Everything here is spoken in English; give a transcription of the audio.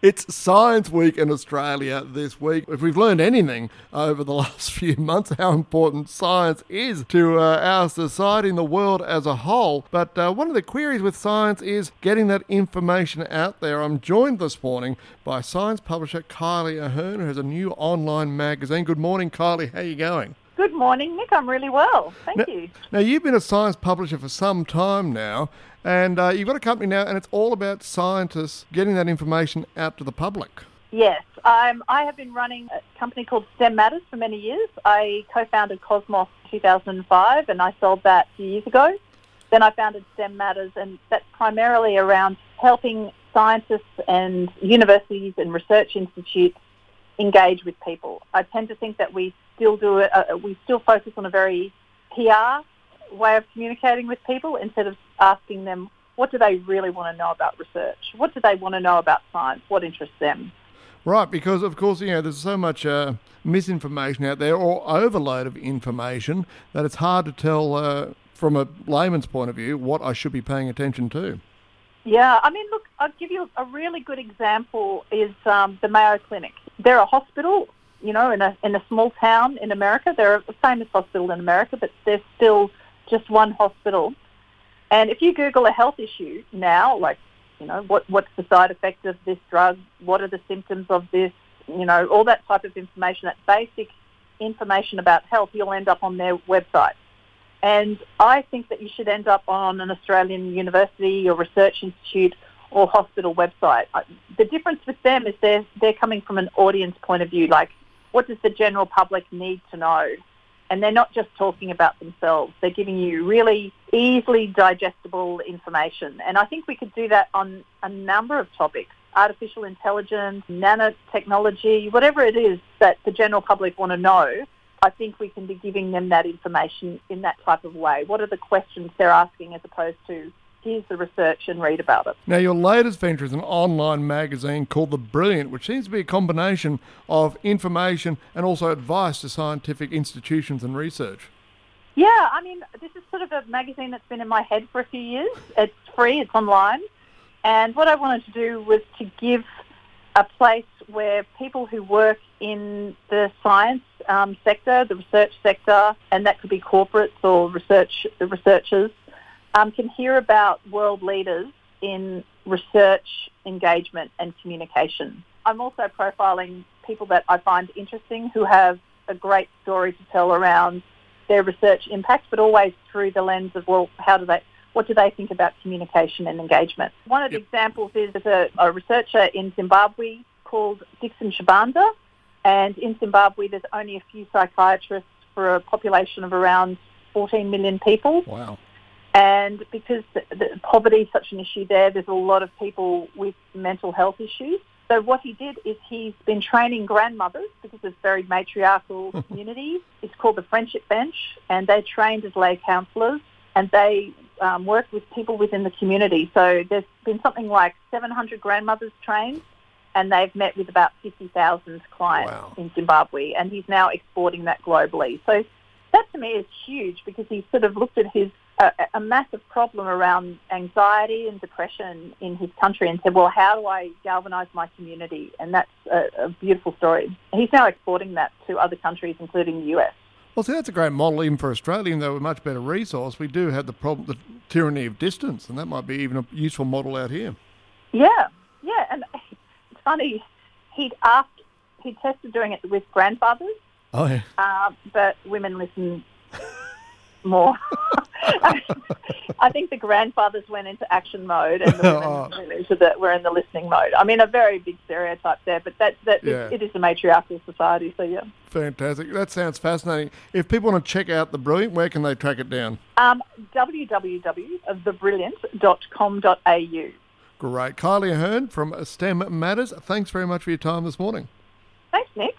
It's Science Week in Australia this week. If we've learned anything over the last few months, how important science is to uh, our society and the world as a whole. But uh, one of the queries with science is getting that information out there. I'm joined this morning by science publisher Kylie Ahern, who has a new online magazine. Good morning, Kylie. How are you going? Good morning, Nick. I'm really well. Thank now, you. Now, you've been a science publisher for some time now, and uh, you've got a company now, and it's all about scientists getting that information out to the public. Yes, um, I have been running a company called STEM Matters for many years. I co-founded Cosmos in 2005, and I sold that a few years ago. Then I founded STEM Matters, and that's primarily around helping scientists and universities and research institutes engage with people. I tend to think that we still do it. Uh, we still focus on a very PR way of communicating with people instead of asking them what do they really want to know about research? What do they want to know about science? What interests them? Right, because of course, you know, there's so much uh, misinformation out there or overload of information that it's hard to tell uh, from a layman's point of view what I should be paying attention to. Yeah, I mean, look, I'll give you a really good example is um, the Mayo Clinic. They're a hospital, you know, in a in a small town in America. They're a famous hospital in America, but they're still just one hospital. And if you Google a health issue now, like, you know, what what's the side effect of this drug? What are the symptoms of this? You know, all that type of information, that basic information about health, you'll end up on their website. And I think that you should end up on an Australian university or research institute or hospital website. The difference with them is they're, they're coming from an audience point of view, like what does the general public need to know? And they're not just talking about themselves. They're giving you really easily digestible information. And I think we could do that on a number of topics. Artificial intelligence, nanotechnology, whatever it is that the general public want to know, I think we can be giving them that information in that type of way. What are the questions they're asking as opposed to here's the research and read about it. Now, your latest venture is an online magazine called The Brilliant, which seems to be a combination of information and also advice to scientific institutions and research. Yeah, I mean, this is sort of a magazine that's been in my head for a few years. It's free, it's online. And what I wanted to do was to give a place where people who work in the science um, sector, the research sector, and that could be corporates or research researchers, um, can hear about world leaders in research, engagement, and communication. I'm also profiling people that I find interesting who have a great story to tell around their research impact, but always through the lens of, well, how do they, what do they think about communication and engagement? One of the yep. examples is a, a researcher in Zimbabwe called Dixon Chibanda, and in Zimbabwe there's only a few psychiatrists for a population of around 14 million people. Wow. And because the, the poverty is such an issue there, there's a lot of people with mental health issues. So what he did is he's been training grandmothers because it's very matriarchal community. It's called the Friendship Bench, and they're trained as lay counsellors, and they um, work with people within the community. So there's been something like 700 grandmothers trained, and they've met with about 50,000 clients wow. in Zimbabwe, and he's now exporting that globally. So that to me is huge because he sort of looked at his a, a, massive problem around anxiety and depression in his country and said, well, how do I galvanise my community? And that's a, a, beautiful story. He's now exporting that to other countries, including the US. Well, see, that's a great model even for Australia, even though we're a much better resource. We do have the problem, the tyranny of distance, and that might be even a useful model out here. Yeah, yeah. And it's funny, he'd asked, he tested doing it with grandfathers. Oh, yeah. Uh, but women listen more. I think the grandfathers went into action mode and the women oh. that were in the listening mode. I mean, a very big stereotype there, but that, that yeah. it, it is a matriarchal society, so yeah. Fantastic. That sounds fascinating. If people want to check out The Brilliant, where can they track it down? Um, www.thebrilliant.com.au. Great. Kylie Ahern from STEM Matters, thanks very much for your time this morning. Thanks, Nick.